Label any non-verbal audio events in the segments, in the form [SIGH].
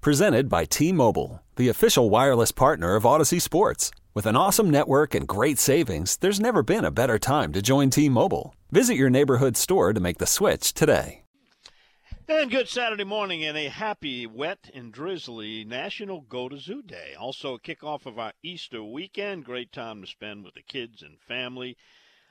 Presented by T Mobile, the official wireless partner of Audacy Sports. With an awesome network and great savings, there's never been a better time to join T Mobile. Visit your neighborhood store to make the switch today. And good Saturday morning and a happy, wet, and drizzly National Go to Zoo Day. Also, a kickoff of our Easter weekend. Great time to spend with the kids and family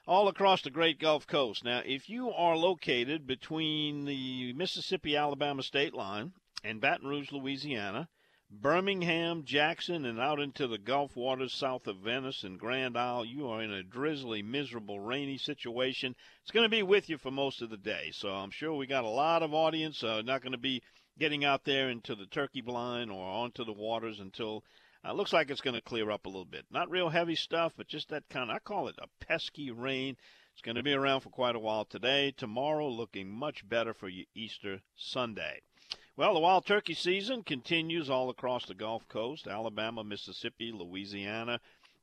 all across the great Gulf Coast. Now, if you are located between the Mississippi Alabama state line and Baton Rouge, Louisiana, Birmingham, Jackson, and out into the Gulf waters south of Venice and Grand Isle, you are in a drizzly, miserable, rainy situation. It's going to be with you for most of the day. So I'm sure we got a lot of audience. Uh, not going to be getting out there into the turkey blind or onto the waters until uh, looks like it's going to clear up a little bit. Not real heavy stuff, but just that kind of, I call it a pesky rain. It's going to be around for quite a while today. Tomorrow, looking much better for you Easter Sunday. Well, the wild turkey season continues all across the Gulf Coast Alabama, Mississippi, Louisiana.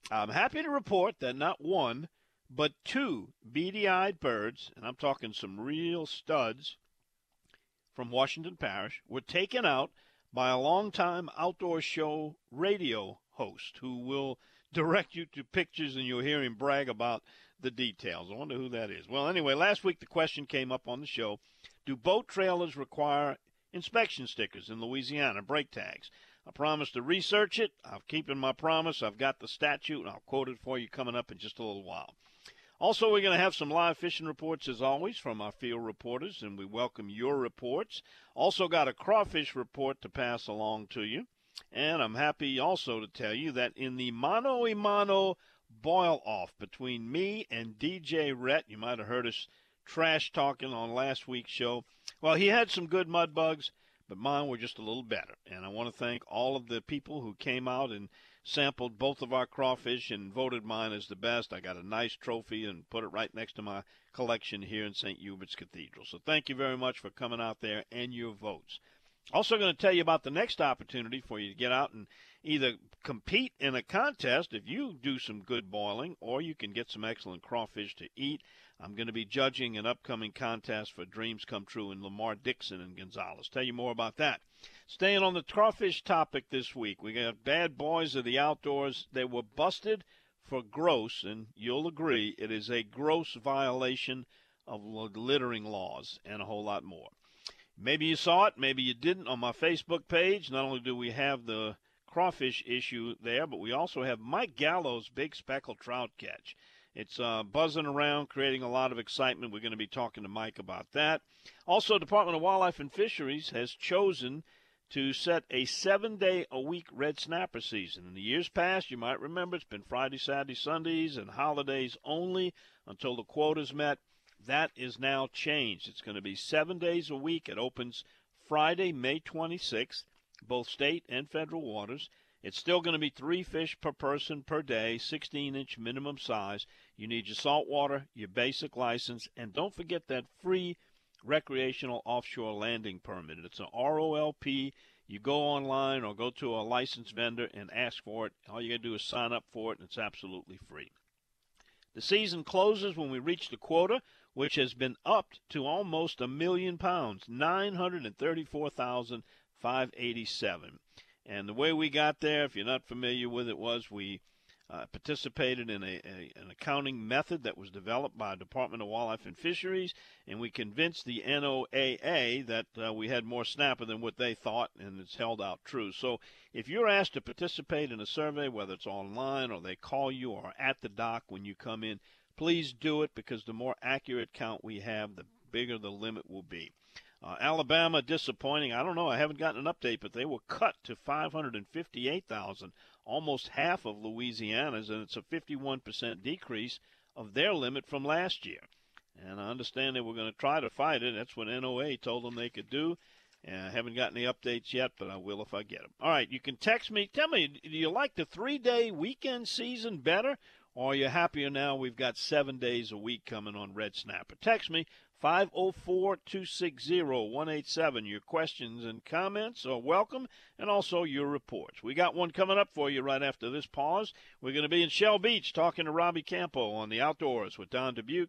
I'm happy to report that not one, but two beady eyed birds, and I'm talking some real studs from Washington Parish, were taken out by a longtime outdoor show radio host who will direct you to pictures and you'll hear him brag about the details. I wonder who that is. Well, anyway, last week the question came up on the show Do boat trailers require inspection stickers in Louisiana, brake tags. I promised to research it. I'm keeping my promise. I've got the statute, and I'll quote it for you coming up in just a little while. Also, we're going to have some live fishing reports as always from our field reporters, and we welcome your reports. Also, got a crawfish report to pass along to you. And I'm happy also to tell you that in the mano a mano boil off between me and DJ Rhett, you might have heard us trash talking on last week's show. Well, he had some good mud bugs, but mine were just a little better. And I want to thank all of the people who came out and sampled both of our crawfish and voted mine as the best. I got a nice trophy and put it right next to my collection here in St. Hubert's Cathedral. So thank you very much for coming out there and your votes. Also, going to tell you about the next opportunity for you to get out and either compete in a contest if you do some good boiling, or you can get some excellent crawfish to eat. I'm going to be judging an upcoming contest for Dreams Come True in Lamar Dixon and Gonzales. Tell you more about that. Staying on the crawfish topic this week, we got bad boys of the outdoors. They were busted for gross, and you'll agree it is a gross violation of littering laws and a whole lot more. Maybe you saw it, maybe you didn't on my Facebook page. Not only do we have the crawfish issue there, but we also have Mike Gallo's big speckled trout catch. It's uh, buzzing around, creating a lot of excitement. We're going to be talking to Mike about that. Also, Department of Wildlife and Fisheries has chosen to set a seven day a week red snapper season. In the years past, you might remember it's been Friday, Saturday, Sundays, and holidays only until the quota's met. That is now changed. It's going to be seven days a week. It opens Friday, May 26th, both state and federal waters. It's still going to be three fish per person per day, 16 inch minimum size. You need your salt water, your basic license, and don't forget that free recreational offshore landing permit. It's an ROLP. You go online or go to a licensed vendor and ask for it. All you got to do is sign up for it, and it's absolutely free. The season closes when we reach the quota, which has been upped to almost a million pounds, 934,587. And the way we got there, if you're not familiar with it, was we uh, participated in a, a, an accounting method that was developed by Department of Wildlife and Fisheries, and we convinced the NOAA that uh, we had more snapper than what they thought, and it's held out true. So if you're asked to participate in a survey, whether it's online or they call you or at the dock when you come in, please do it because the more accurate count we have, the bigger the limit will be. Uh, Alabama disappointing. I don't know. I haven't gotten an update, but they were cut to 558,000 almost half of Louisiana's, and it's a 51% decrease of their limit from last year. And I understand they were going to try to fight it. That's what NOAA told them they could do. Uh, haven't got any updates yet, but I will if I get them. All right, you can text me. Tell me, do you like the three day weekend season better, or are you happier now we've got seven days a week coming on Red Snapper? Text me 504 260 187. Your questions and comments are welcome, and also your reports. We got one coming up for you right after this pause. We're going to be in Shell Beach talking to Robbie Campo on the Outdoors with Don Dubuc.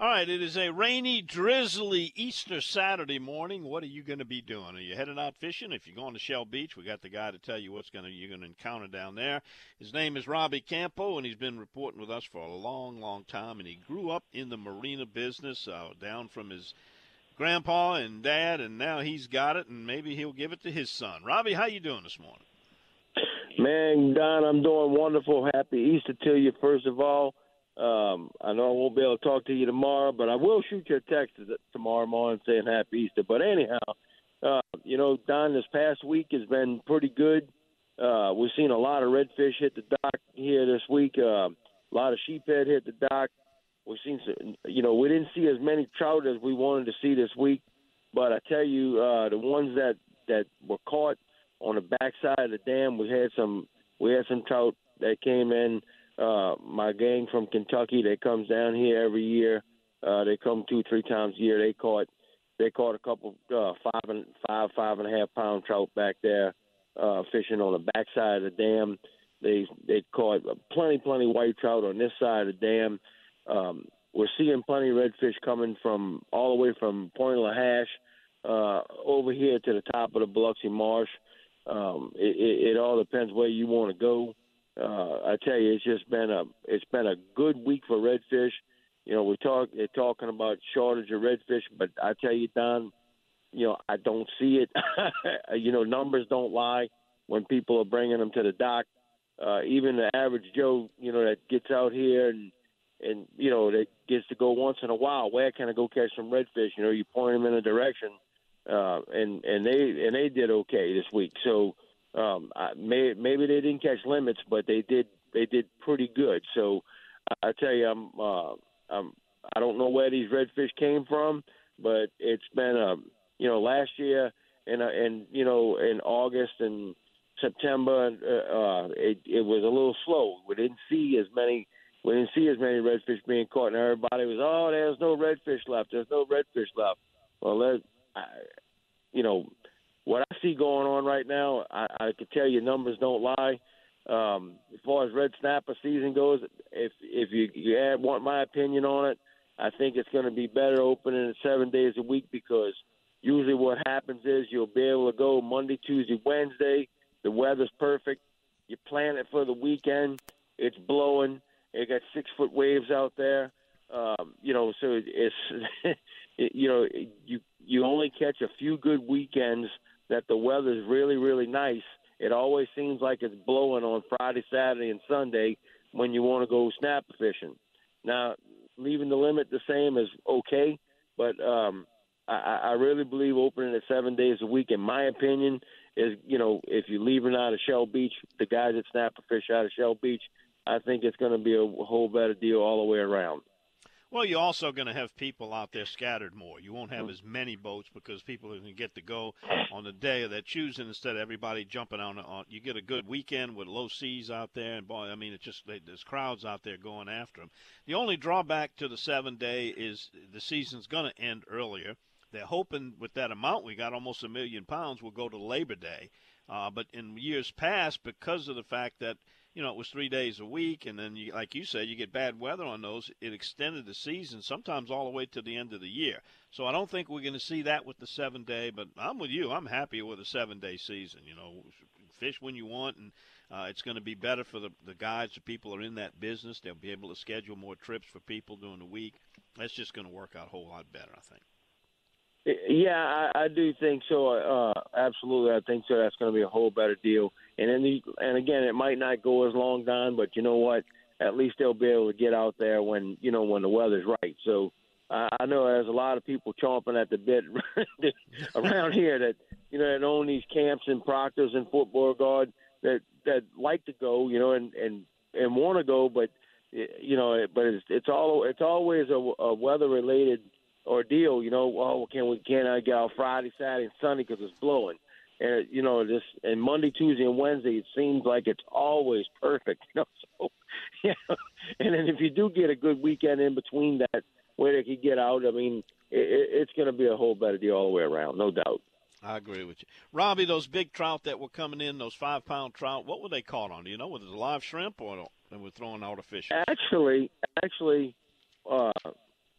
All right, it is a rainy, drizzly Easter Saturday morning. What are you going to be doing? Are you heading out fishing? If you're going to Shell Beach, we got the guy to tell you what's going to you're going to encounter down there. His name is Robbie Campo, and he's been reporting with us for a long, long time. And he grew up in the marina business, uh, down from his grandpa and dad, and now he's got it, and maybe he'll give it to his son. Robbie, how you doing this morning? Man, Don, I'm doing wonderful. Happy Easter to you, first of all. Um, I know I won't be able to talk to you tomorrow, but I will shoot you a text tomorrow morning saying Happy Easter. But anyhow, uh, you know, Don, this past week has been pretty good. Uh, we've seen a lot of redfish hit the dock here this week. Uh, a lot of sheephead hit the dock. We've seen, some, you know, we didn't see as many trout as we wanted to see this week, but I tell you, uh, the ones that that were caught on the backside of the dam, we had some we had some trout that came in uh, my gang from Kentucky that comes down here every year. Uh, they come two, three times a year. They caught they caught a couple uh, five and five, five and a half pound trout back there uh, fishing on the backside of the dam. They they caught plenty, plenty white trout on this side of the dam. Um, we're seeing plenty of redfish coming from all the way from Point Lahash uh, over here to the top of the Biloxi Marsh. Um, it, it, it all depends where you want to go uh, I tell you, it's just been a it's been a good week for redfish. You know, we talk they're talking about shortage of redfish, but I tell you, Don, you know, I don't see it. [LAUGHS] you know, numbers don't lie when people are bringing them to the dock. Uh, even the average Joe, you know, that gets out here and and you know that gets to go once in a while. Where can I go catch some redfish? You know, you point them in a direction, uh, and and they and they did okay this week. So um, I, may, maybe they didn't catch limits, but they did they did pretty good. So I tell you, I'm, uh, I'm I don't know where these redfish came from, but it's been a um, you know last year and uh, and you know in August and September uh, uh, it it was a little slow. We didn't see as many we didn't see as many redfish being caught, and everybody was oh there's no redfish left, there's no redfish left. Well, let I, you know what I see going on right now, I, I can tell you numbers don't lie. Um, as far as red snapper season goes, if if you, you add, want my opinion on it, I think it's going to be better opening it seven days a week because usually what happens is you'll be able to go Monday, Tuesday, Wednesday. The weather's perfect. You plan it for the weekend. It's blowing. You got six foot waves out there. Um, you know, so it's [LAUGHS] you know you you only catch a few good weekends that the weather's really, really nice, it always seems like it's blowing on Friday, Saturday, and Sunday when you want to go snapper fishing. Now, leaving the limit the same is okay, but um, I, I really believe opening it seven days a week, in my opinion, is you know if you're leaving out of Shell Beach, the guys that snapper fish out of Shell Beach, I think it's going to be a whole better deal all the way around. Well, you're also going to have people out there scattered more. You won't have as many boats because people are going to get to go on the day of their choosing instead of everybody jumping on. on you get a good weekend with low seas out there, and boy, I mean, it's just there's crowds out there going after them. The only drawback to the seven day is the season's going to end earlier. They're hoping with that amount we got almost a million pounds will go to Labor Day. Uh, but in years past, because of the fact that you know, it was three days a week, and then, you, like you said, you get bad weather on those. It extended the season sometimes all the way to the end of the year. So I don't think we're going to see that with the seven day. But I'm with you. I'm happy with a seven day season. You know, fish when you want, and uh, it's going to be better for the the guys, the people are in that business. They'll be able to schedule more trips for people during the week. That's just going to work out a whole lot better, I think. Yeah, I, I do think so. Uh, absolutely, I think so. That's going to be a whole better deal. And then, the, and again, it might not go as long, Don, but you know what? At least they'll be able to get out there when you know when the weather's right. So uh, I know there's a lot of people chomping at the bit [LAUGHS] around here that you know that own these camps in Proctors and Fort Beauregard that that like to go, you know, and and and want to go, but you know, but it's it's all it's always a, a weather related ordeal. You know, oh, can we can I get out Friday, Saturday, and Sunday because it's blowing? And you know, this and Monday, Tuesday, and Wednesday, it seems like it's always perfect. [LAUGHS] You know, so [LAUGHS] yeah. And then if you do get a good weekend in between that, where they could get out, I mean, it, it's going to be a whole better deal all the way around, no doubt. I agree with you, Robbie. Those big trout that were coming in, those five pound trout, what were they caught on? Do you know, was it live shrimp or they were throwing artificial? Actually, actually, uh,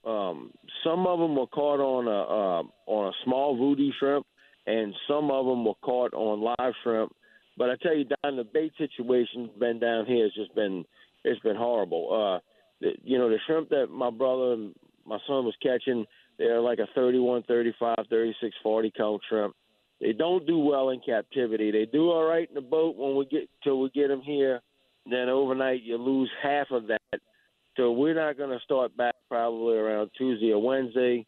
um, some of them were caught on a uh, on a small voodoo shrimp, and some of them were caught on live shrimp. But I tell you, Don, the bait situation been down here has just been it's been horrible. Uh, the, you know, the shrimp that my brother and my son was catching, they're like a 31, 35, 36, 40 count shrimp. They don't do well in captivity. They do all right in the boat when we get till we get them here. Then overnight you lose half of that so we're not going to start back probably around Tuesday or Wednesday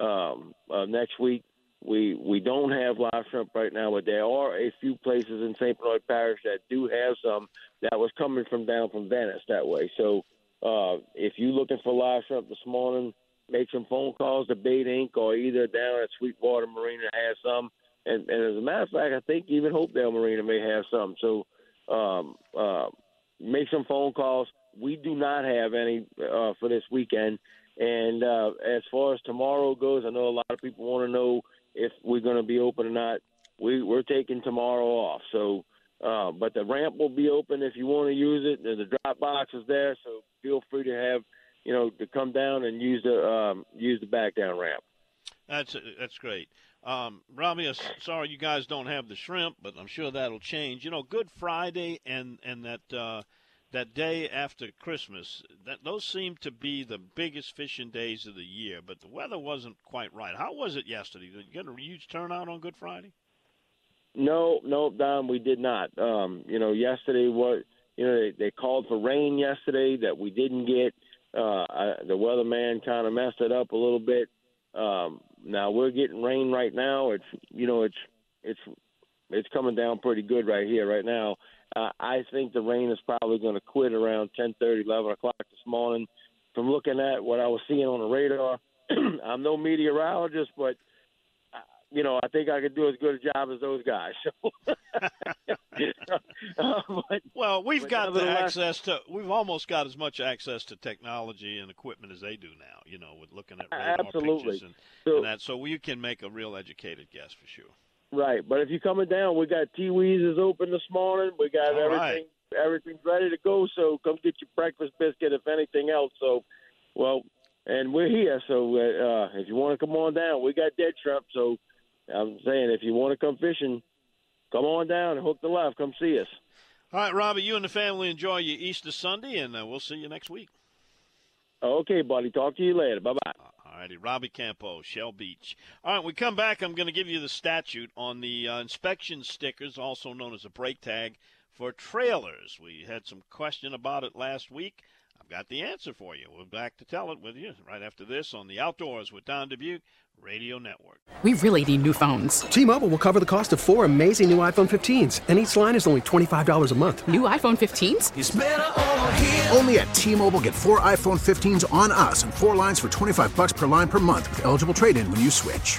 um, uh, next week. We we don't have live shrimp right now, but there are a few places in St. Bernard Parish that do have some that was coming from down from Venice that way. So uh, if you're looking for live shrimp this morning, make some phone calls to Bait Inc. or either down at Sweetwater Marina has some. And, and as a matter of fact, I think even Hopedale Marina may have some. So um, uh, make some phone calls we do not have any uh, for this weekend. And uh, as far as tomorrow goes, I know a lot of people want to know if we're going to be open or not. We, we're taking tomorrow off. So, uh, but the ramp will be open if you want to use it. The drop box is there, so feel free to have you know to come down and use the um, use the back down ramp. That's that's great. Um, sorry you guys don't have the shrimp, but I'm sure that'll change. You know, Good Friday and and that uh, that day after Christmas, that those seem to be the biggest fishing days of the year. But the weather wasn't quite right. How was it yesterday? Did you get a huge turnout on Good Friday? No, no, Don, we did not. Um, you know, yesterday what you know they, they called for rain yesterday that we didn't get. Uh, I, the weatherman kind of messed it up a little bit. Um, now we're getting rain right now. It's you know it's it's it's coming down pretty good right here right now. Uh, I think the rain is probably going to quit around 10:30, 11 o'clock this morning. From looking at what I was seeing on the radar, [CLEARS THROAT] I'm no meteorologist, but uh, you know I think I could do as good a job as those guys. [LAUGHS] [LAUGHS] uh, but, well, we've got the access to. We've almost got as much access to technology and equipment as they do now. You know, with looking at radar absolutely. pictures and, so, and that, so we can make a real educated guess for sure. Right, but if you're coming down, we got T-Wees is open this morning. We got All everything right. everything's ready to go. So come get your breakfast biscuit, if anything else. So, well, and we're here. So uh, if you want to come on down, we got dead shrimp. So I'm saying if you want to come fishing, come on down and hook the life. Come see us. All right, Robbie, you and the family enjoy your Easter Sunday, and uh, we'll see you next week. Okay, buddy. Talk to you later. Bye bye. Uh, All righty, Robbie Campo, Shell Beach. All right, we come back. I'm going to give you the statute on the uh, inspection stickers, also known as a brake tag, for trailers. We had some question about it last week. I've got the answer for you. We're back to tell it with you right after this on the Outdoors with Don Dubuc Radio Network. We really need new phones. T-Mobile will cover the cost of four amazing new iPhone 15s, and each line is only $25 a month. New iPhone 15s? Only at T-Mobile get four iPhone 15s on us and four lines for 25 bucks per line per month with eligible trade-in when you switch.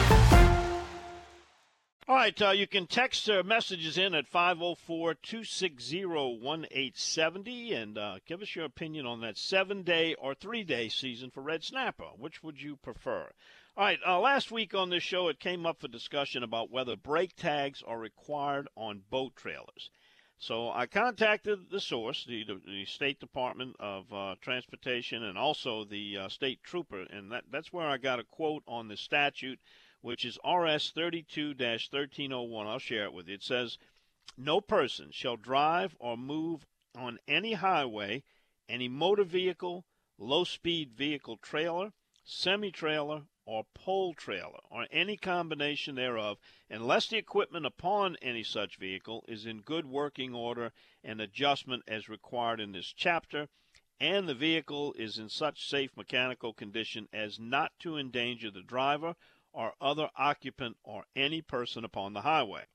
All right, uh, you can text uh, messages in at 504 260 1870 and uh, give us your opinion on that seven day or three day season for red snapper. Which would you prefer? All right, uh, last week on this show, it came up for discussion about whether brake tags are required on boat trailers. So I contacted the source, the, the State Department of uh, Transportation, and also the uh, state trooper, and that, that's where I got a quote on the statute which is RS 32 1301. I'll share it with you. It says, No person shall drive or move on any highway, any motor vehicle, low speed vehicle trailer, semi trailer, or pole trailer, or any combination thereof, unless the equipment upon any such vehicle is in good working order and adjustment as required in this chapter, and the vehicle is in such safe mechanical condition as not to endanger the driver or other occupant or any person upon the highway.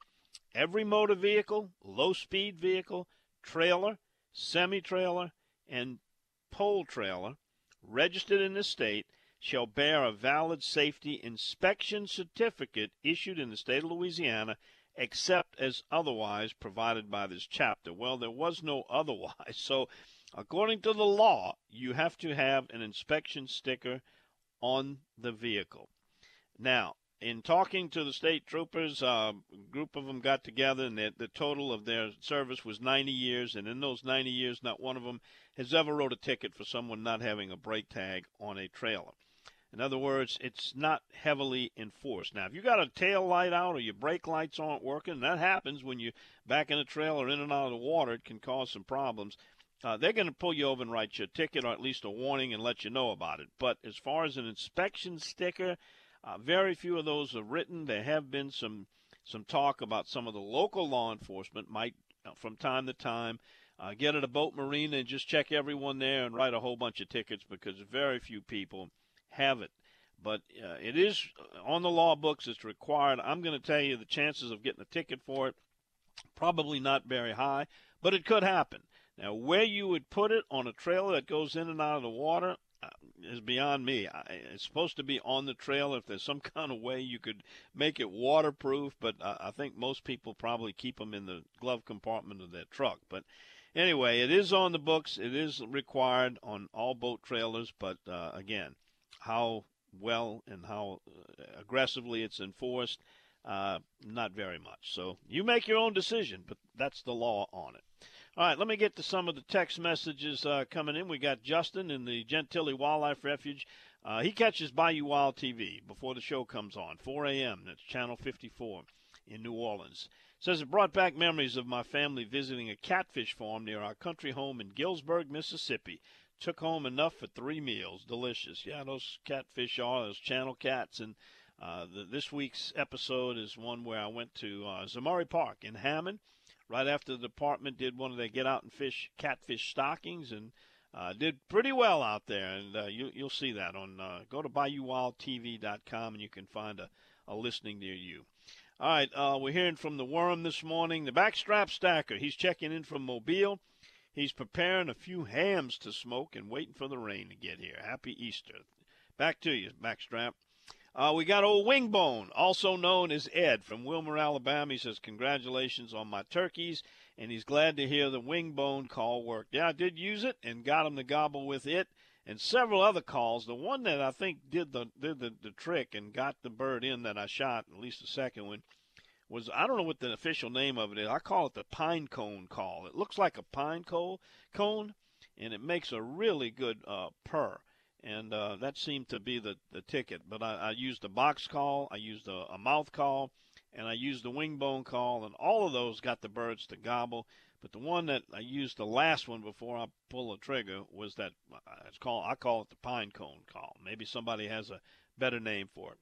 Every motor vehicle, low speed vehicle, trailer, semi trailer, and pole trailer registered in the state shall bear a valid safety inspection certificate issued in the state of Louisiana except as otherwise provided by this chapter. Well, there was no [LAUGHS] otherwise. So, according to the law, you have to have an inspection sticker on the vehicle. Now, in talking to the state troopers, uh, a group of them got together, and the, the total of their service was 90 years. And in those 90 years, not one of them has ever wrote a ticket for someone not having a brake tag on a trailer. In other words, it's not heavily enforced. Now, if you got a tail light out or your brake lights aren't working, that happens when you're back in a trailer in and out of the water. It can cause some problems. Uh, they're going to pull you over and write you a ticket or at least a warning and let you know about it. But as far as an inspection sticker, uh, very few of those are written. There have been some some talk about some of the local law enforcement might, uh, from time to time, uh, get at a boat marina and just check everyone there and write a whole bunch of tickets because very few people have it. But uh, it is uh, on the law books. It's required. I'm going to tell you the chances of getting a ticket for it probably not very high, but it could happen. Now, where you would put it on a trailer that goes in and out of the water, is beyond me. It's supposed to be on the trail. If there's some [LAUGHS] kind of way you could make it waterproof, but I think most people probably keep them in the glove compartment of their truck. But anyway, it is on the books. It is required on all boat trailers. But uh, again, how well and how uh, aggressively it's enforced, uh, not very much. So you make your own decision, but that's the law on it. All right, let me get to some of the text messages uh, coming in. We got Justin in the Gentilly Wildlife Refuge. Uh, he catches Bayou Wild TV before the show comes on, 4 a.m. That's Channel 54 in New Orleans. Says it brought back memories of my family visiting a catfish farm near our country home in Gillsburg, Mississippi. took home enough for three meals. Delicious. Yeah, those catfish are those channel cats. And uh, the, this week's episode is one where I went to uh, Zemurray Park in Hammond right after the department did one of their get out and fish catfish stockings and uh, did pretty well out there. And uh, you, you'll see that on uh, go to BayouWildTV.com and you can find a, a listening near you. All right, uh, we're hearing from the Worm this morning. The backstrap stacker, he's checking in from Mobile. He's preparing a few hams to smoke and waiting for the rain to get here. Happy Easter. Back to you, backstrap. Uh, we got old Wingbone, also known as Ed from Wilmer, Alabama. He says, Congratulations on my turkeys, and he's glad to hear the Wingbone call worked. Yeah, I did use it and got him to gobble with it and several other calls. The one that I think did the did the, the trick and got the bird in that I shot, at least the second one, was I don't know what the official name of it is. I call it the pine cone call. It looks like a pine cone, and it makes a really good uh, purr. And uh, that seemed to be the, the ticket. But I, I used a box call, I used a, a mouth call, and I used the wing bone call, and all of those got the birds to gobble. But the one that I used, the last one before I pull the trigger, was that uh, it's called. I call it the pine cone call. Maybe somebody has a better name for it.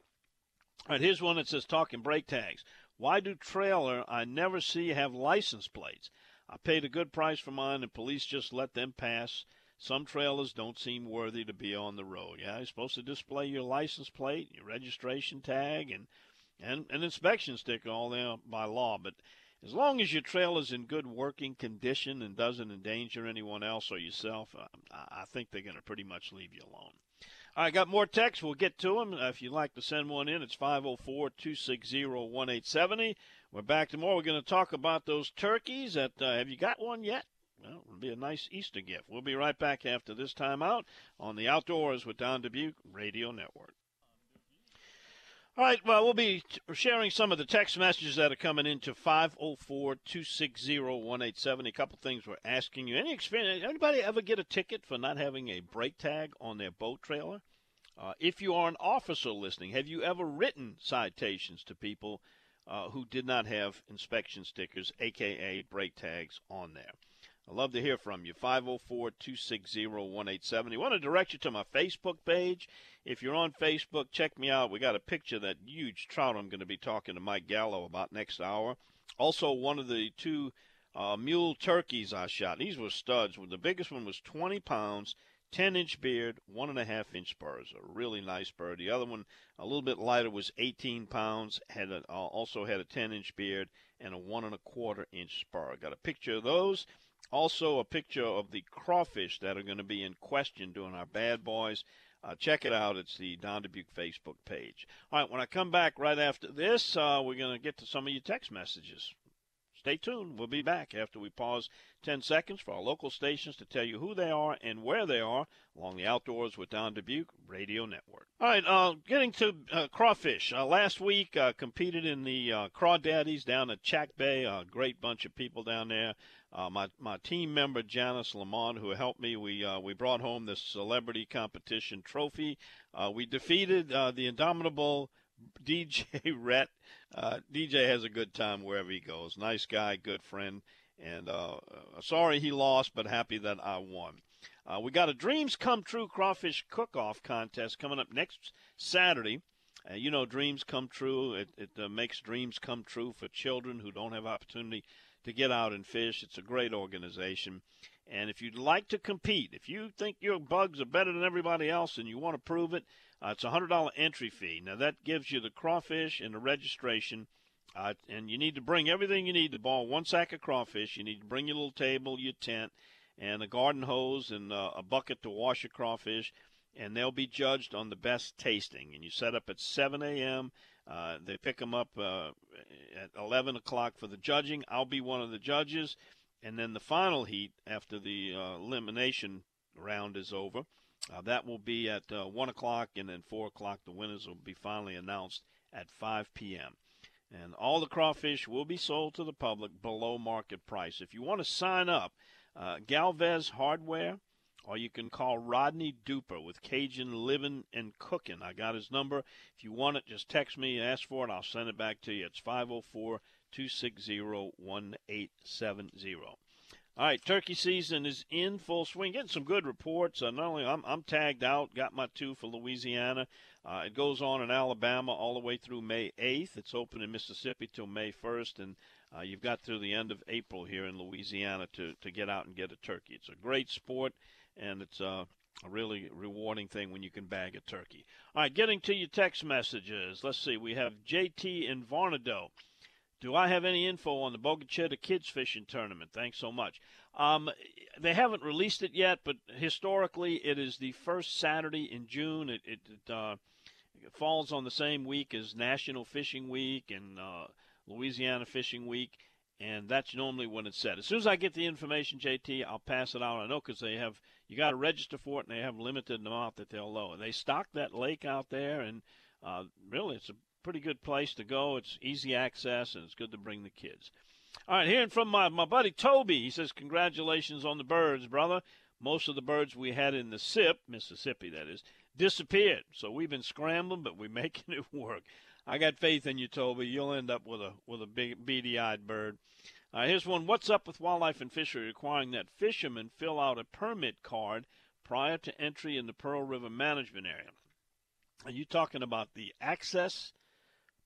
All right, here's one that says talking brake tags. Why do trailer I never see have license plates? I paid a good price for mine, and police just let them pass. Some trailers don't seem worthy to be on the road. Yeah, you're supposed to display your license plate, your registration tag, and and an inspection sticker all there by law. But as long as your trailer's in good working condition and doesn't endanger anyone else or yourself, uh, I think they're going to pretty much leave you alone. Right, got more texts. We'll get to them. If you'd like to send one in, it's 504 260 1870. We're back tomorrow. We're going to talk about those turkeys. That uh, Have you got one yet? Well, it'll be a nice Easter gift. We'll be right back after this time out on the Outdoors with Don Dubuc Radio Network. All right, well, we'll be sharing some of the text messages that are coming into 504 260 1870. A couple things we're asking you. Any experience, anybody ever get a ticket for not having a brake tag on their boat trailer? Uh, if you are an officer listening, have you ever written citations to people uh, who did not have inspection stickers, aka brake tags, on there? I'd love to hear from you. 504 260 1870. Want to direct you to my Facebook page. If you're on Facebook, check me out. We got a picture of that huge trout I'm going to be talking to Mike Gallo about next hour. Also, one of the two uh, mule turkeys I shot. These were studs. The biggest one was 20 pounds, 10 inch beard, one and a half inch spurs. A really nice bird. The other one, a little bit lighter, was 18 pounds. Had a, uh, also had a 10 inch beard and a one and a quarter inch spur. Got a picture of those. Also, a picture of the crawfish that are going to be in question during our Bad Boys. Uh, check it out. It's the Don Dubuc Facebook page. All right, when I come back right after this, uh, we're going to get to some of your text messages. Stay tuned. We'll be back after we pause 10 seconds for our local stations to tell you who they are and where they are along the Outdoors with Don Dubuc Radio Network. All right, uh, getting to uh, crawfish. Uh, last week, uh, competed in the uh, Crawdaddies down at Chack Bay. A great bunch of people down there. Uh, my my team member Janice Lamont, who helped me, we uh, we brought home the celebrity competition trophy. Uh, we defeated uh, the indomitable [LAUGHS] DJ Rhett. Uh, DJ has a good time wherever he goes. Nice guy, good friend, and uh, sorry he lost, but happy that I won. we got a Dreams Come True crawfish cook-off contest coming up next Saturday. You know, dreams come true. It, it makes dreams come true for children who don't have opportunity to get out and fish. It's a great organization. And if you'd like to compete, if you think your bugs are better than everybody else and you want to prove it, uh, it's a $100 entry fee. Now, that gives you the crawfish and the registration. Uh, and you need to bring everything you need to ball one sack of crawfish. You need to bring your little table, your tent, and a garden hose and uh, a bucket to wash your crawfish. And they'll be judged on the best tasting. And you set up at 7 a.m. Uh, they pick them up uh, at 11 o'clock for the judging. I'll be one of the judges. And then the final heat, after the uh, elimination round is over, uh, that will be at uh, 1 o'clock. And then 4 o'clock, the winners will be finally announced at 5 p.m. And all the crawfish will be sold to the public below market price. If you want to sign up, Galvez Hardware – or you can call Rodney Duper with Cajun Living and Cooking. I got his number. If you want it, just text me, ask for it, I'll send it back to you. It's 504 260 1870. All right, turkey season is in full swing. Getting some good reports. Uh, not only I'm, I'm tagged out, got my two for Louisiana. Uh, it goes on in Alabama all the way through May 8th. It's open in Mississippi till May 1st, and uh, you've got through the end of April here in Louisiana to to get out and get a turkey. It's a great sport, and it's a really rewarding thing when you can bag a turkey. All right, getting to your text messages. Let's see. We have JT in Varnado. Do I have any info on the Bogue Chitto Kids Fishing Tournament? Thanks so much. Um, they haven't released it yet, but historically, it is the first Saturday in June. It, it, it, uh, it falls on the same week as National Fishing Week and uh, Louisiana Fishing Week, and that's normally when it's set. As soon as I get the information, JT, I'll pass it out. I know because they have you got to register for it, and they have limited amount that they'll lower. They stock that lake out there, and uh, really, it's a pretty good place to go. It's easy access, and it's good to bring the kids. All right, hearing from my, my buddy Toby, he says, Congratulations on the birds, brother. Most of the birds we had in the SIP, Mississippi, that is, disappeared. So we've been scrambling, but we're [LAUGHS] making it work. I got faith in you, Toby. You'll end up with a with a big beady-eyed bird. Uh, here's one. What's up with wildlife and fishery requiring that fishermen fill out a permit card prior to entry in the Pearl River Management Area? Are you talking about the access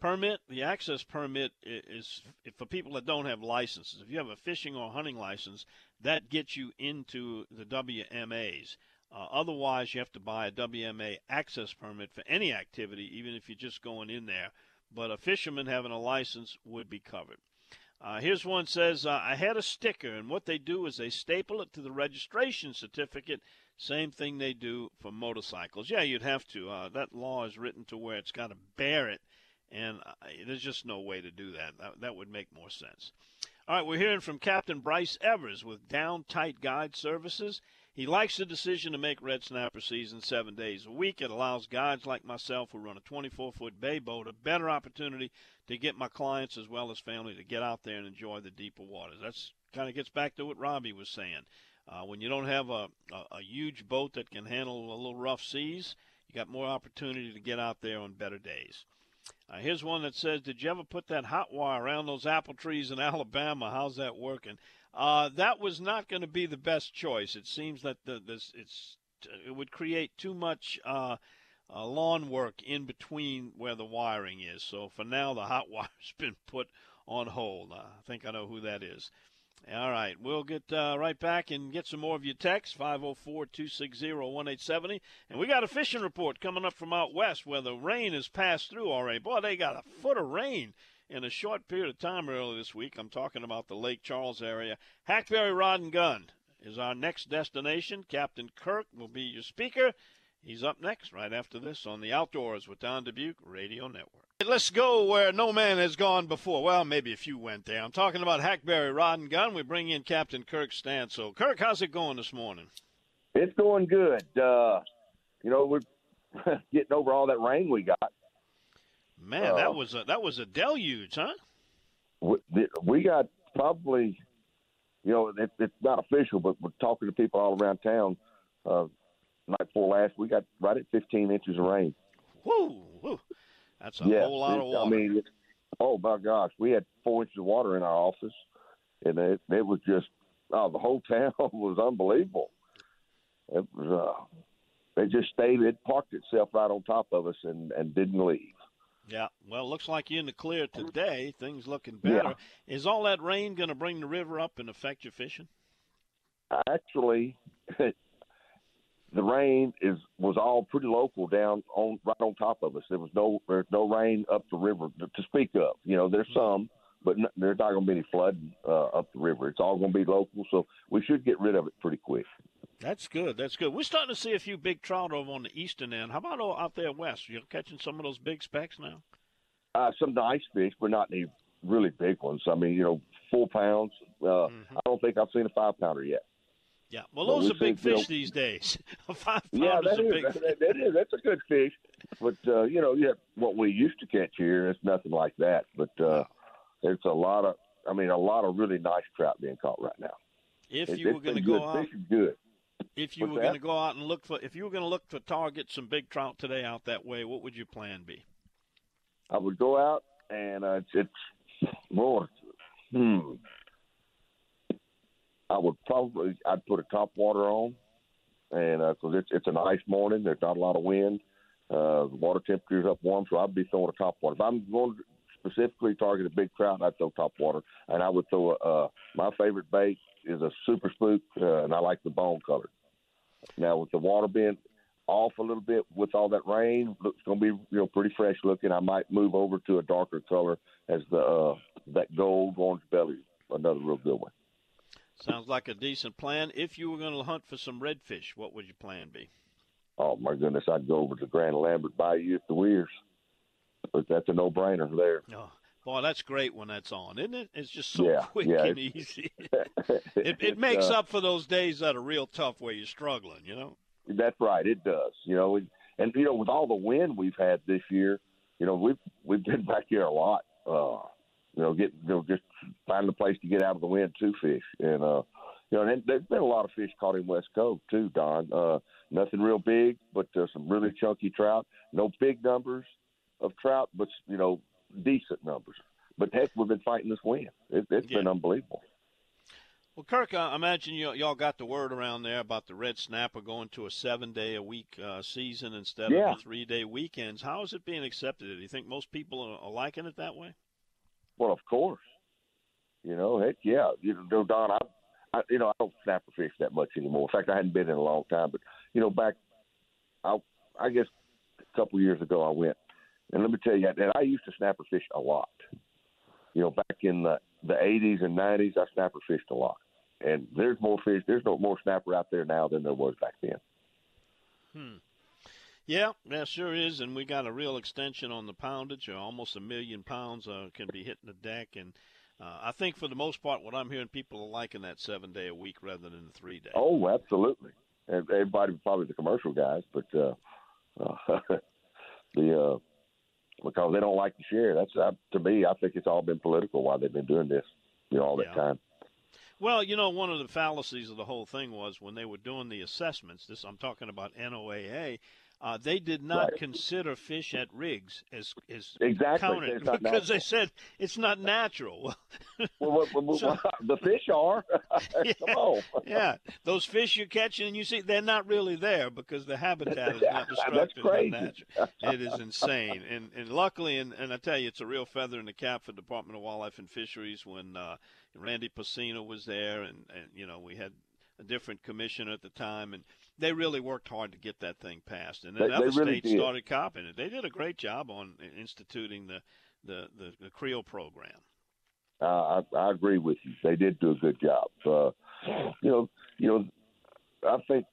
permit. The access permit is for people that don't have licenses. If you have a fishing or hunting license, that gets you into the WMAs. Uh, otherwise, you have to buy a WMA access permit for any activity, even if you're just going in there. But a fisherman having a license would be covered. Uh, here's one says uh, I had a sticker, and what they do is they staple it to the registration certificate. Same thing they do for motorcycles. Yeah, you'd have to. Uh, that law is written to where it's got to bear it and there's just no way to do that. that. That would make more sense. All right, we're hearing from Captain Bryce Evers with Down Tight Guide Services. He likes the decision to make red snapper season seven days a week. It allows guides like myself who run a 24 foot bay boat a better opportunity to get my clients as well as family to get out there and enjoy the deeper waters. That's kind of gets back to what Robbie was saying. Uh, when you don't have a, a, a huge boat that can handle a little rough seas, you got more opportunity to get out there on better days. Uh, here's one that says, "Did you ever put that hot wire around those apple trees in [LAUGHS] Alabama? How's that working?" Uh, that was not going to be the best choice. It seems that the, this it would create too much uh, uh, lawn work in between where the wiring is. So for now, the hot [LAUGHS] wire's been put on hold. I think I know who that is. All right, we'll get uh, right back and get some more of your texts, 504 260 1870. And we got a fishing report coming up from out west where the rain has passed through already. Boy, they got a foot of rain in a short period of time earlier this week. I'm talking about the Lake Charles area. Hackberry Rod and Gun is our next destination. Captain Kirk will be your speaker. He's up next right after this on the Outdoors with Don Dubuc Radio Network. Let's go where no man has gone before. Well, maybe a few went there. I'm talking about Hackberry Rod and Gun. We bring in Captain Kirk Stansel. Kirk, how's it going this morning? It's going good. Uh, you know, we're [LAUGHS] getting over all that rain we got. Man, uh, that was a that was a deluge, huh? We, we got probably, you know, it, it's not official, but we're talking to people all around town. Uh, night before last, we got right at 15 inches of rain. Woo! woo. That's a whole lot of water. I mean, oh my gosh, we had four inches of water in our office, and it, it was just oh, the whole [LAUGHS] town was unbelievable. It was uh, they just stayed. It parked itself right on top of us and and didn't leave. Yeah, well, looks like you're in the clear today. Things looking better. Yeah. Is all that rain going to bring the river up and affect your fishing? Actually, [LAUGHS] the rain is was all pretty local down on right on top of us. There was no there's no rain up the river to, to speak of. You know, there's mm-hmm. some, but n- there's not going to be any flooding uh, up the river. It's all going to be local, so we should get rid of it pretty quick. That's good. That's good. We're starting to see a few big trout over on the eastern end. How about out there west? You're catching some of those big specks now. Uh, some nice fish, but not any really big ones. I mean, you know, four pounds. Uh, mm-hmm. I don't think I've seen a five pounder yet. Yeah, well, those are big fish these days. [LAUGHS] Five yeah, that is, big. That, that is. That's a good fish. But uh, you know, yeah, what we used to catch here, it's nothing like that. But uh, there's a lot of, I mean, a lot of really nice trout being caught right now. If it, you were going to go out, fish is good. If you What's were going to go out and look for, if you were going to look for target some big trout today out that way, what would your plan be? I would go out and uh, it's, it's more. Hmm I would probably I'd put a top water on, and because uh, it's it's a nice morning, there's not a lot of wind, uh, the water temperature's up warm, so I'd be throwing a top water. If I'm going to specifically target a big trout, I'd throw top water, and I would throw a. Uh, my favorite bait is a super spook, uh, and I like the bone colored. Now with the water being off a little bit with all that rain, looks going to be you know pretty fresh looking. I might move over to a darker color as the uh, that gold orange belly, another real good one. Sounds like a decent plan. If you were going to hunt for some redfish, what would your plan be? Oh my goodness, I'd go over to Grand Lambert Bayou at the Weirs. But that's a no-brainer there. Oh, boy, that's great when that's on, isn't it? It's just so yeah, quick yeah, and easy. [LAUGHS] it, it makes uh, up for those days that are real tough where you're struggling. You know. That's right. It does. You know, and, and you know, with all the wind we've had this year, you know, we've we've been [LAUGHS] back here a lot. Uh, you know, get you know, just finding a place to get out of the wind to fish, and uh, you know, and there's been a lot of fish caught in West Cove too, Don. Uh, nothing real big, but uh, some really chunky trout. No big numbers of trout, but you know, decent numbers. But heck, we've been fighting this wind. It, it's Yeah. been unbelievable. Well, Kirk, I imagine you, y'all got the word around there about the red snapper going to a seven-day-a-week uh, season instead Yeah. of the three-day weekends. How is it being accepted? Do you think most people are, liking it that way? Well, of course. You know, heck yeah. You know, Don, I, I you know, I don't snapper fish that much anymore. In fact, I hadn't been in a long time. But you know, back, I, I guess a couple of years ago, I went, and let me tell you, and I used to snapper fish a lot. You know, back in the the 80s and 90s, I snapper fished a lot. And there's more fish. There's no more snapper out there now than there was back then. Hmm. Yeah, that sure is, and we got a real extension on the poundage. Uh, almost a million pounds uh, can be hitting the deck, and uh, I think for the most part, what I'm hearing, people are liking that seven day a week rather than the three day. Oh, absolutely. Everybody, probably the commercial guys, but uh, [LAUGHS] uh, [LAUGHS] the uh, because they don't like to share. That's uh, to me. I think it's all been political why they've been doing this, you know, all that Yeah. time. Well, you know, one of the fallacies of the whole thing was when they were doing the assessments. This I'm talking about NOAA. Uh, they did not Right. consider fish at rigs as as Exactly. counted [LAUGHS] because they said it's not natural. [LAUGHS] Well, well, well, well, [LAUGHS] the fish are. Come on. yeah, those fish you're catching, and you see they're not really there because the habitat is not That's destructive, not crazy. natural. It is insane, and and luckily, and, and I tell you, it's a real feather in the cap for Department of Wildlife and Fisheries when uh, Randy Pausina was there, and and you know we had a different commissioner at the time, and they really worked hard to get that thing passed, and then They- other they really states did. started copying it. They did a great job on instituting the the the, the Creel program. Uh, I, I agree with you. They did do a good job. Uh, you know, you know, I think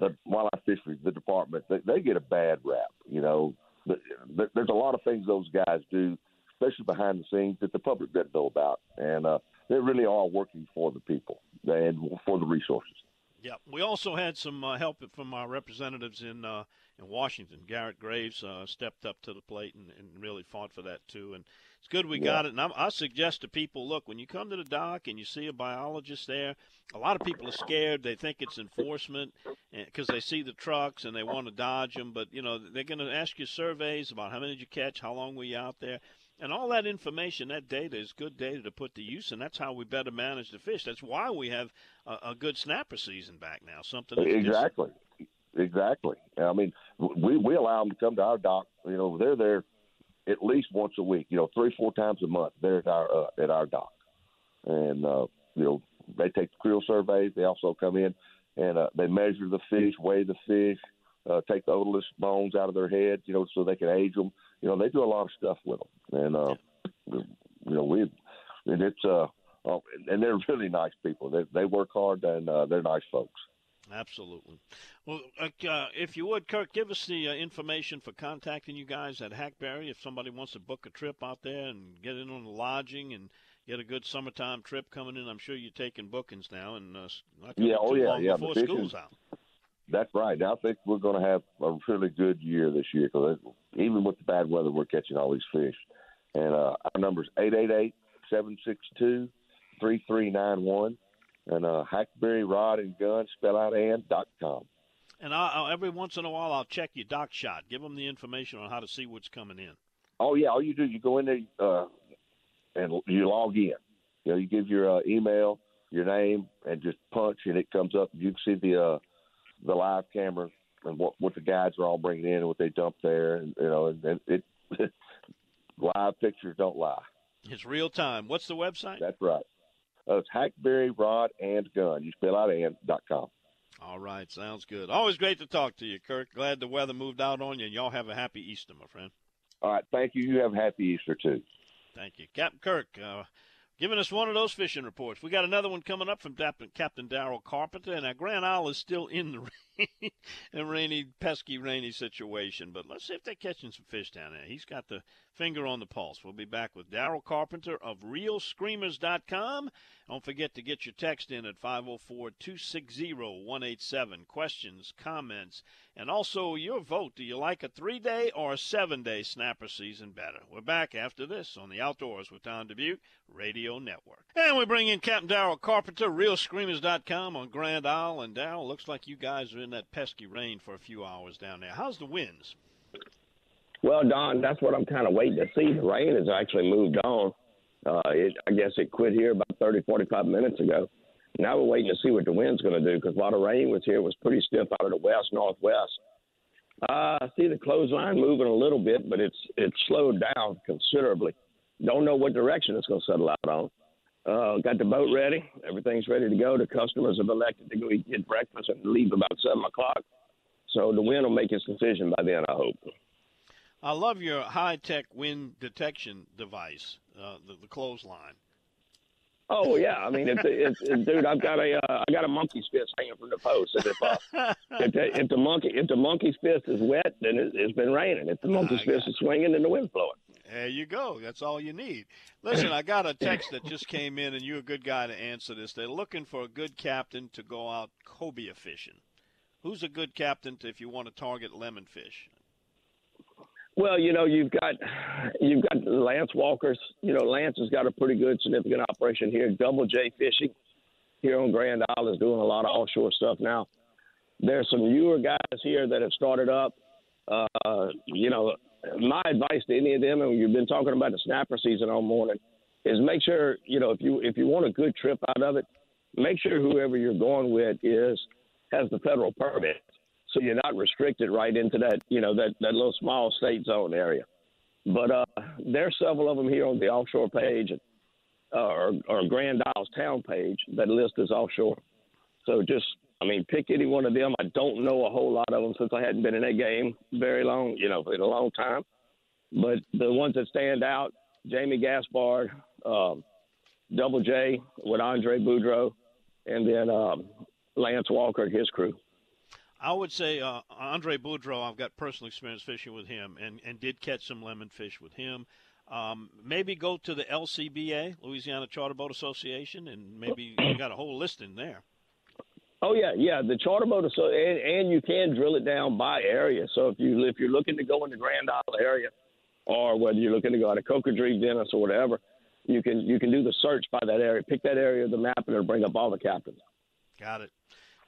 the wildlife fisheries, the department, they, they get a bad rap. You know, But there- there's a lot of things those guys do, especially behind the scenes, that the public doesn't know about, and uh, they really are working for the people and for the resources. Yeah, we also had some uh, help from our representatives in uh, in Washington. Garrett Graves uh, stepped up to the plate and, and really fought for that too. And it's good we Yeah. got it. And I'm, I suggest to people, look, when you come to the dock and you see a biologist there, a lot of people are scared. They think it's enforcement because they see the trucks and they want to dodge them. But you know, they're going to ask you surveys about how many did you catch, how long were you out there. And all that information, that data is good data to put to use, and that's how we better manage the fish. That's why we have a, a good snapper season back now. Something Exactly, exactly. I mean, we we allow them to come to our dock. You know, they're there at least once a week. You know, three four times a month. They're at our uh, at our dock, and uh, you know they take the creel surveys. They also come in and uh, they measure the fish, weigh the fish, uh, take the otolith bones out of their heads. You know, so they can age them. You know, they do a lot of stuff with them, and uh, you know we and it's uh. Oh, and they're [LAUGHS] really nice people. They they work hard and uh, they're nice folks. Absolutely. Well, uh, if you would, Kirk, give us the uh, information for contacting you guys at Hackberry if somebody wants to book a trip out there and get in on the lodging and get a good summertime trip coming in. I'm sure you're taking bookings now, and uh, not Yeah, oh too yeah, long yeah. before the fishing- school's out. That's right. Now I think we're going to have a really good year this year because even with the bad weather, we're catching all these fish. And uh, our number's eight eight eight seven six two three three nine one, and uh, Hackberry Rod and Gun spell out and dot com. And I, I, every once in a while, I'll check your dock shot. Give them the information on how to see what's coming in. Oh yeah, all you do you go in there uh, and you log in. You know, you give your uh, email your name and just punch, and it comes up. You can see the uh, the live camera and what what the guys are all bringing in and what they dump there, and you know, and, and it [LAUGHS] live pictures don't lie. It's real time. What's the website? That's right. Uh, it's Hackberry Rod and Gun. You spell out and dot com. All right, sounds good. Always great to talk to you, Kirk. Glad the weather moved out on you, and y'all have a happy Easter, my friend. All right, thank you. You have a happy Easter too. Thank you, Captain Kirk. Uh, giving us one of those fishing reports. We got another one coming up from Captain Daryl Carpenter, and our Grand Isle is still in the [LAUGHS] [LAUGHS] a rainy, pesky, rainy situation. But let's see if they're catching some fish down there. He's got the finger on the pulse. We'll be back with Daryl Carpenter of RealScreamers.com. Don't forget to get your text in at 504-260-187. Questions, comments, and also your vote. Do you like a three-day or a seven-day snapper season better? We're back after this on the Outdoors with Don Dubuc Radio Network. And we bring in Captain Daryl Carpenter, RealScreamers.com on Grand Isle. And Daryl, looks like you guys are in that pesky rain for a few hours down there. How's the winds? Well, Don, that's what I'm kind of waiting to see. The rain has actually moved on. Uh, it, I guess it quit here about 30, 45 minutes ago. Now we're waiting to see what the wind's going to do because while the rain was here, it was pretty stiff out of the west northwest. Uh, I see the clothesline moving a little bit, but it's it's slowed down considerably. Don't know what direction it's going to settle out on. Uh, got the boat ready. Everything's ready to go. The customers have elected to go eat, get breakfast and leave about seven o'clock. So the wind will make its decision by then. I hope. I love your high tech wind detection device, uh, the, the clothesline. Oh yeah, I mean, dude. I've got a uh, I got a monkey's fist hanging from the post. And if, uh, if, the, if the monkey if the monkey's fist is wet, then it, it's been raining. If the monkey's fist is swinging, then the wind's blowing. There you go. That's all you need. Listen, I got a text that just came in, and you're a good guy to answer this. They're looking for a good captain to go out cobia fishing. Who's a good captain to, if you want to target lemon fish? Well, you know, you've got you've got Lance Walker's. You know, Lance has got a pretty good, significant operation here. Double J Fishing here on Grand Isle is doing a lot of offshore stuff now. There's some newer guys here that have started up. Uh, you know, my advice to any of them, and you've been talking about the snapper season all morning, is make sure you know if you if you want a good trip out of it, make sure whoever you're going with is has the federal permit so you're not restricted right into that, you know, that, that little small state zone area. But uh, there's several of them here on the offshore page uh, or, or Grand Isles town page that list as offshore. So just, I mean, pick any one of them. I don't know a whole lot of them since I hadn't been in that game very long, you know, in a long time. But the ones that stand out, Jamie Gaspard, um, Double J with Andre Boudreau, and then um, Lance Walker and his crew. I would say uh, Andre Boudreau. I've got personal experience fishing with him, and and did catch some lemon fish with him. Um, maybe go to the LCBA, Louisiana Charter Boat Association, and maybe you got a whole list in there. Oh yeah, yeah. The charter boat so and, and you can drill it down by area. So if you if you're looking to go in the Grand Isle area, or whether you're looking to go out of Cocodrie, Venice, or whatever, you can you can do the search by that area. Pick that area of the map, and it'll bring up all the captains. Got it.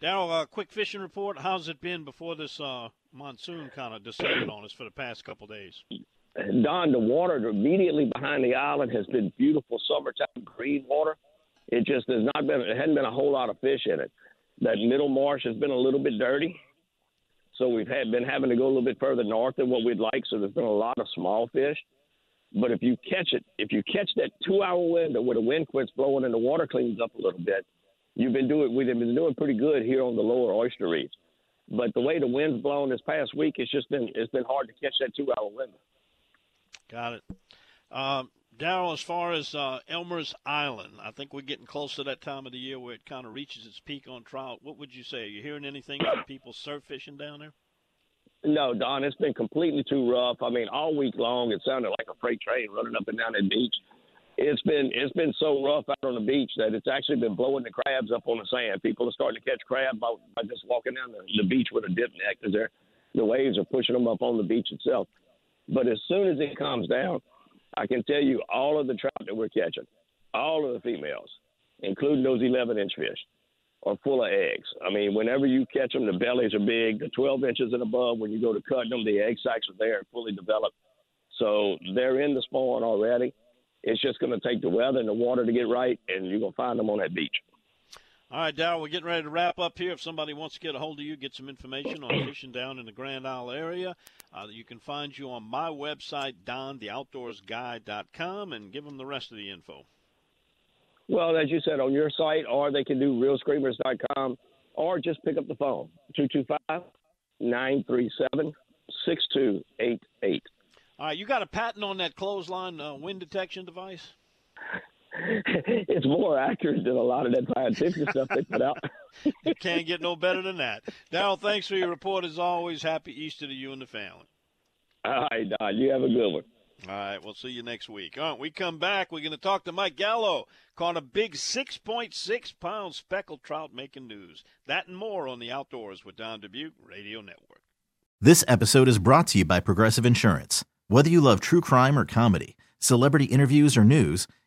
Daryl, a uh, quick fishing report. How's it been before this uh, monsoon kind of descended on us for the past couple days? Don, the water immediately behind the island has been beautiful summertime green water. It just has not been. It hadn't been a whole lot of fish in it. That middle marsh has been a little bit dirty, so we've had been having to go a little bit further north than what we'd like. So there's been a lot of small fish. But if you catch it, if you catch that two-hour window where the wind quits blowing and the water cleans up a little bit, you've been doing we've been doing pretty good here on the lower oyster reefs. But the way the wind's blown this past week, it's just been it's been hard to catch that two hour window. Got it. Um, Daryl, as far as uh, Elmer's Island, I think we're getting close to that time of the year where it kind of reaches its peak on trout. What would you say? Are you hearing anything from [COUGHS] people surf fishing down there? No, Don, it's been completely too rough. I mean, all week long, it sounded like a freight train running up and down that beach it's been it's been so rough out on the beach that it's actually been blowing the crabs up on the sand. People are starting to catch crab by, by just walking down the, the beach with a dip net because the waves are pushing them up on the beach itself. But as soon as it calms down, I can tell you all of the trout that we're catching, all of the females, including those 11 inch fish, are full of eggs. I mean, whenever you catch them, the bellies are big, the 12 inches and above. When you go to cut them, the egg sacs are there fully developed. So they're in the spawn already it's just going to take the weather and the water to get right, and you're going to find them on that beach. All right, Daryl, we're getting ready to wrap up here. If somebody wants to get a hold of you, get some information on [CLEARS THROAT] fishing down in the Grand Isle area, uh, you can find you on my website, dontheoutdoorsguy.com, and give them the rest of the info. Well, as you said, on your site, or they can do realscreamers.com, or just pick up the phone, 225 937 6288. All right, you got a patent on that clothesline uh, wind detection device? [LAUGHS] it's more accurate than a lot of that scientific stuff they put out. [LAUGHS] you can't get no better than that. Daryl, thanks for your report as always. Happy Easter to you and the family. All right, Don. You have a good one. All right, we'll see you next week. All right, we come back. We're going to talk to Mike Gallo. Caught a big 6.6 pound speckled trout making news. That and more on the Outdoors with Don Dubuc Radio Network. This episode is brought to you by Progressive Insurance. Whether you love true crime or comedy, celebrity interviews or news,